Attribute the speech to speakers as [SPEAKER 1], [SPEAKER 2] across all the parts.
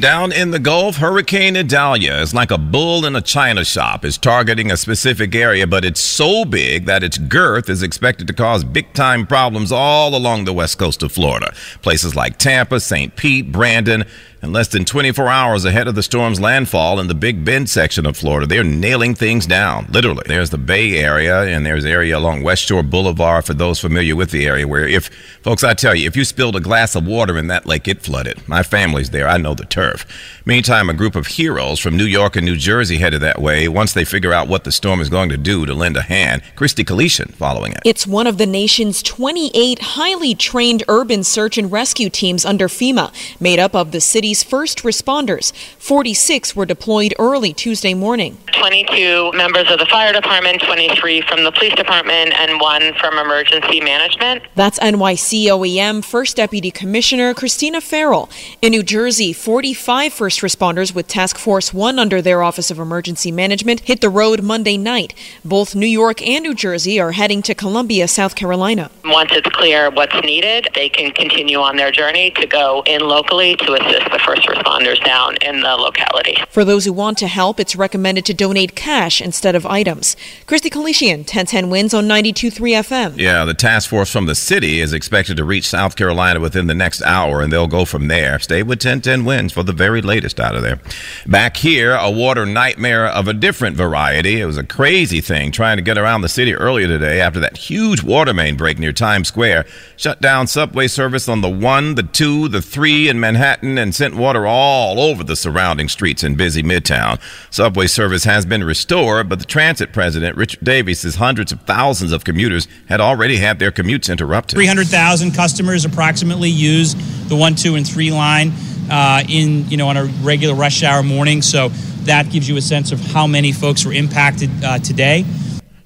[SPEAKER 1] Down in the Gulf, Hurricane Idalia is like a bull in a china shop. It's targeting a specific area, but it's so big that its girth is expected to cause big time problems all along the west coast of Florida. Places like Tampa, St. Pete, Brandon, and less than 24 hours ahead of the storm's landfall in the Big Bend section of Florida, they're nailing things down, literally. There's the Bay Area, and there's area along West Shore Boulevard for those familiar with the area, where if, folks, I tell you, if you spilled a glass of water in that lake, it flooded. My family's there. I know the turf. Meantime, a group of heroes from New York and New Jersey headed that way once they figure out what the storm is going to do to lend a hand. Christy Kalishan following it.
[SPEAKER 2] It's one of the nation's 28 highly trained urban search and rescue teams under FEMA, made up of the city's first responders. 46 were deployed early Tuesday morning.
[SPEAKER 3] 22 members of the fire department, 23 from the police department, and one from emergency management.
[SPEAKER 2] That's NYC OEM First Deputy Commissioner Christina Farrell. In New Jersey, 45 first responders with Task Force 1 under their Office of Emergency Management hit the road Monday night. Both New York and New Jersey are heading to Columbia, South Carolina.
[SPEAKER 3] Once it's clear what's needed, they can continue on their journey to go in locally to assist the first responders down in the locality.
[SPEAKER 2] For those who want to help, it's recommended to donate cash instead of items. Christy Kalishian, 1010 wins on 92.3 FM.
[SPEAKER 1] Yeah, the task force from the city is expected to reach South Carolina within the next hour, and they'll go from there. Stay with 1010 wins for the very latest out of there. Back here, a water nightmare of a different variety. It was a crazy thing trying to get around the city earlier today after that huge water main break near Times Square shut down subway service on the 1, the 2, the 3 in Manhattan and sent water all over the surrounding streets in busy Midtown. Subway service has been restored, but the transit president, Richard Davies, says hundreds of thousands of commuters had already had their commutes interrupted.
[SPEAKER 4] 300,000 customers approximately use the 1, 2, and 3 line uh, in, you know, on a regular rush hour morning. So that gives you a sense of how many folks were impacted uh, today.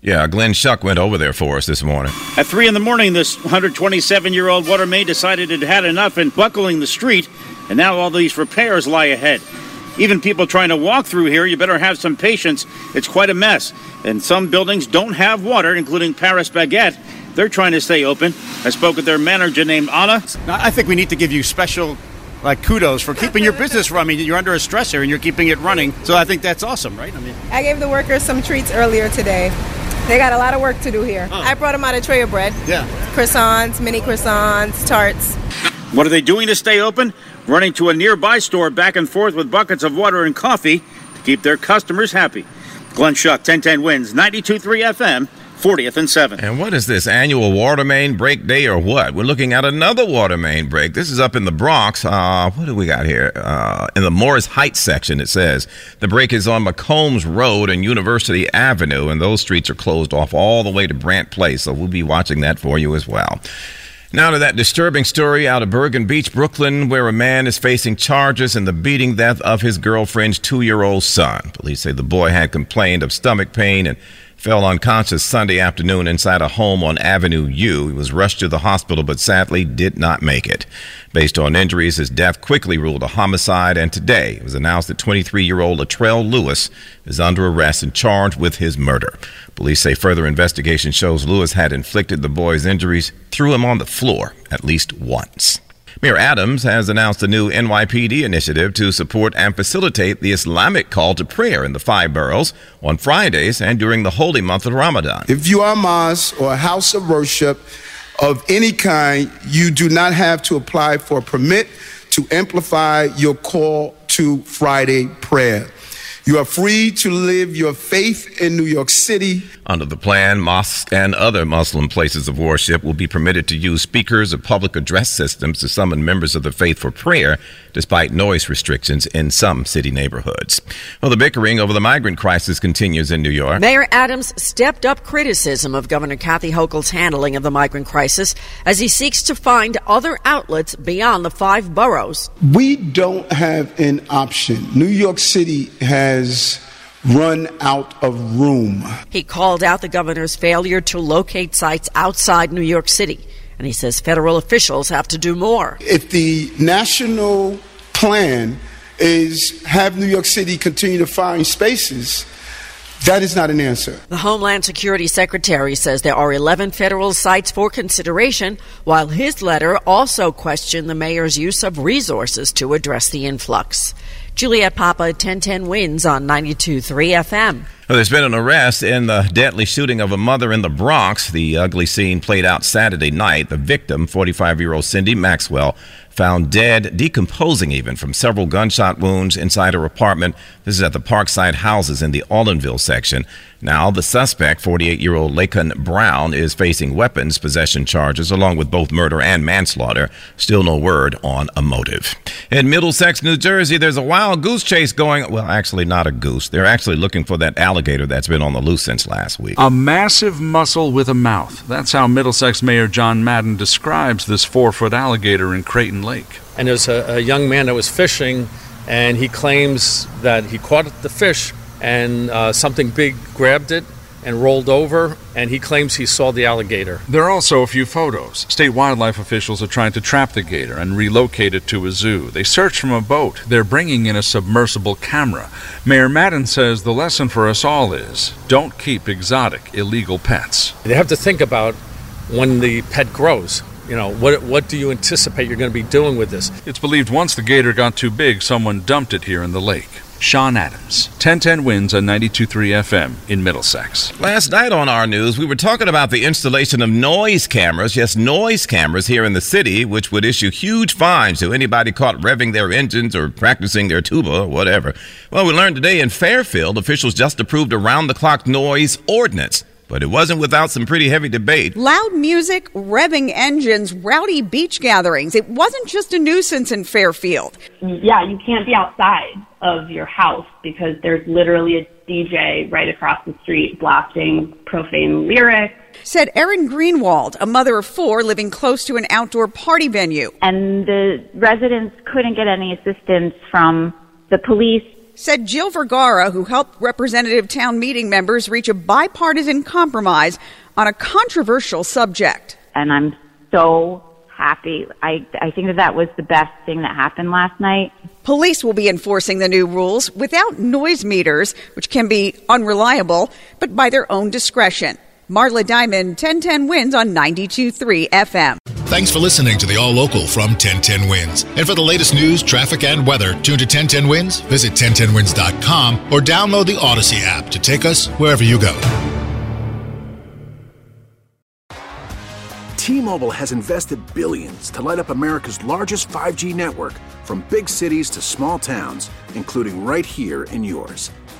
[SPEAKER 1] Yeah, Glenn Schuck went over there for us this morning.
[SPEAKER 5] At 3 in the morning, this 127 year old water maid decided it had enough and buckling the street, and now all these repairs lie ahead. Even people trying to walk through here, you better have some patience. It's quite a mess. And some buildings don't have water, including Paris Baguette. They're trying to stay open. I spoke with their manager named Anna.
[SPEAKER 6] I think we need to give you special like kudos for keeping your business running. You're under a stress here and you're keeping it running. So I think that's awesome, right? I mean,
[SPEAKER 7] I gave the workers some treats earlier today. They got a lot of work to do here. Oh. I brought them out a tray of bread.
[SPEAKER 6] Yeah.
[SPEAKER 7] Croissants, mini croissants, tarts.
[SPEAKER 5] What are they doing to stay open? Running to a nearby store back and forth with buckets of water and coffee to keep their customers happy. Glenn Schuck, 1010 wins, 92.3 FM. 40th and 7th.
[SPEAKER 1] And what is this annual water main break day or what? We're looking at another water main break. This is up in the Bronx. Uh, what do we got here? Uh, in the Morris Heights section, it says the break is on McCombs Road and University Avenue, and those streets are closed off all the way to Brandt Place. So we'll be watching that for you as well. Now to that disturbing story out of Bergen Beach, Brooklyn, where a man is facing charges in the beating death of his girlfriend's two year old son. Police say the boy had complained of stomach pain and fell unconscious Sunday afternoon inside a home on Avenue U. He was rushed to the hospital but sadly did not make it. Based on injuries, his death quickly ruled a homicide, and today it was announced that 23 year old Latrell Lewis is under arrest and charged with his murder. Police say further investigation shows Lewis had inflicted the boy's injuries, threw him on the floor at least once. Mayor Adams has announced a new NYPD initiative to support and facilitate the Islamic call to prayer in the five boroughs on Fridays and during the holy month of Ramadan.
[SPEAKER 8] If you are a mosque or a house of worship of any kind, you do not have to apply for a permit to amplify your call to Friday prayer. You are free to live your faith in New York City.
[SPEAKER 1] Under the plan, mosques and other Muslim places of worship will be permitted to use speakers or public address systems to summon members of the faith for prayer, despite noise restrictions in some city neighborhoods. Well, the bickering over the migrant crisis continues in New York.
[SPEAKER 9] Mayor Adams stepped up criticism of Governor Kathy Hochul's handling of the migrant crisis as he seeks to find other outlets beyond the five boroughs.
[SPEAKER 8] We don't have an option. New York City has run out of room.
[SPEAKER 9] He called out the governor's failure to locate sites outside New York City, and he says federal officials have to do more.
[SPEAKER 8] If the national plan is have New York City continue to find spaces, that is not an answer.
[SPEAKER 9] The Homeland Security Secretary says there are 11 federal sites for consideration, while his letter also questioned the mayor's use of resources to address the influx. Juliet Papa, 1010 wins on 92.3 FM.
[SPEAKER 1] Well, there's been an arrest in the deadly shooting of a mother in the Bronx. The ugly scene played out Saturday night. The victim, 45 year old Cindy Maxwell, found dead, decomposing even from several gunshot wounds inside her apartment. This is at the Parkside Houses in the Olinville section. Now, the suspect, 48 year old Laken Brown, is facing weapons possession charges along with both murder and manslaughter. Still no word on a motive. In Middlesex, New Jersey, there's a wild goose chase going. Well, actually, not a goose. They're actually looking for that alligator that's been on the loose since last week.
[SPEAKER 10] A massive muscle with a mouth. That's how Middlesex Mayor John Madden describes this four foot alligator in Creighton Lake.
[SPEAKER 11] And there's a, a young man that was fishing, and he claims that he caught the fish and uh, something big grabbed it and rolled over, and he claims he saw the alligator.
[SPEAKER 10] There are also a few photos. State wildlife officials are trying to trap the gator and relocate it to a zoo. They search from a boat. They're bringing in a submersible camera. Mayor Madden says the lesson for us all is don't keep exotic, illegal pets.
[SPEAKER 11] They have to think about when the pet grows. You know, what, what do you anticipate you're going to be doing with this?
[SPEAKER 10] It's believed once the gator got too big, someone dumped it here in the lake. Sean Adams, 1010 wins on 92.3 FM in Middlesex.
[SPEAKER 1] Last night on our news, we were talking about the installation of noise cameras, yes, noise cameras here in the city, which would issue huge fines to anybody caught revving their engines or practicing their tuba or whatever. Well, we learned today in Fairfield, officials just approved a round the clock noise ordinance. But it wasn't without some pretty heavy debate.
[SPEAKER 12] Loud music, revving engines, rowdy beach gatherings. It wasn't just a nuisance in Fairfield.
[SPEAKER 13] Yeah, you can't be outside of your house because there's literally a DJ right across the street blasting profane lyrics.
[SPEAKER 12] Said Erin Greenwald, a mother of four living close to an outdoor party venue.
[SPEAKER 14] And the residents couldn't get any assistance from the police
[SPEAKER 12] said Jill Vergara, who helped representative town meeting members reach a bipartisan compromise on a controversial subject.
[SPEAKER 14] And I'm so happy. I, I think that that was the best thing that happened last night.
[SPEAKER 12] Police will be enforcing the new rules without noise meters, which can be unreliable, but by their own discretion. Marla Diamond, 1010 wins on 92.3 FM.
[SPEAKER 15] Thanks for listening to the All Local from 1010 Wins. And for the latest news, traffic, and weather, tune to 1010 Wins, visit 1010wins.com, or download the Audacy app to take us wherever you go.
[SPEAKER 16] T Mobile has invested billions to light up America's largest 5G network from big cities to small towns, including right here in yours.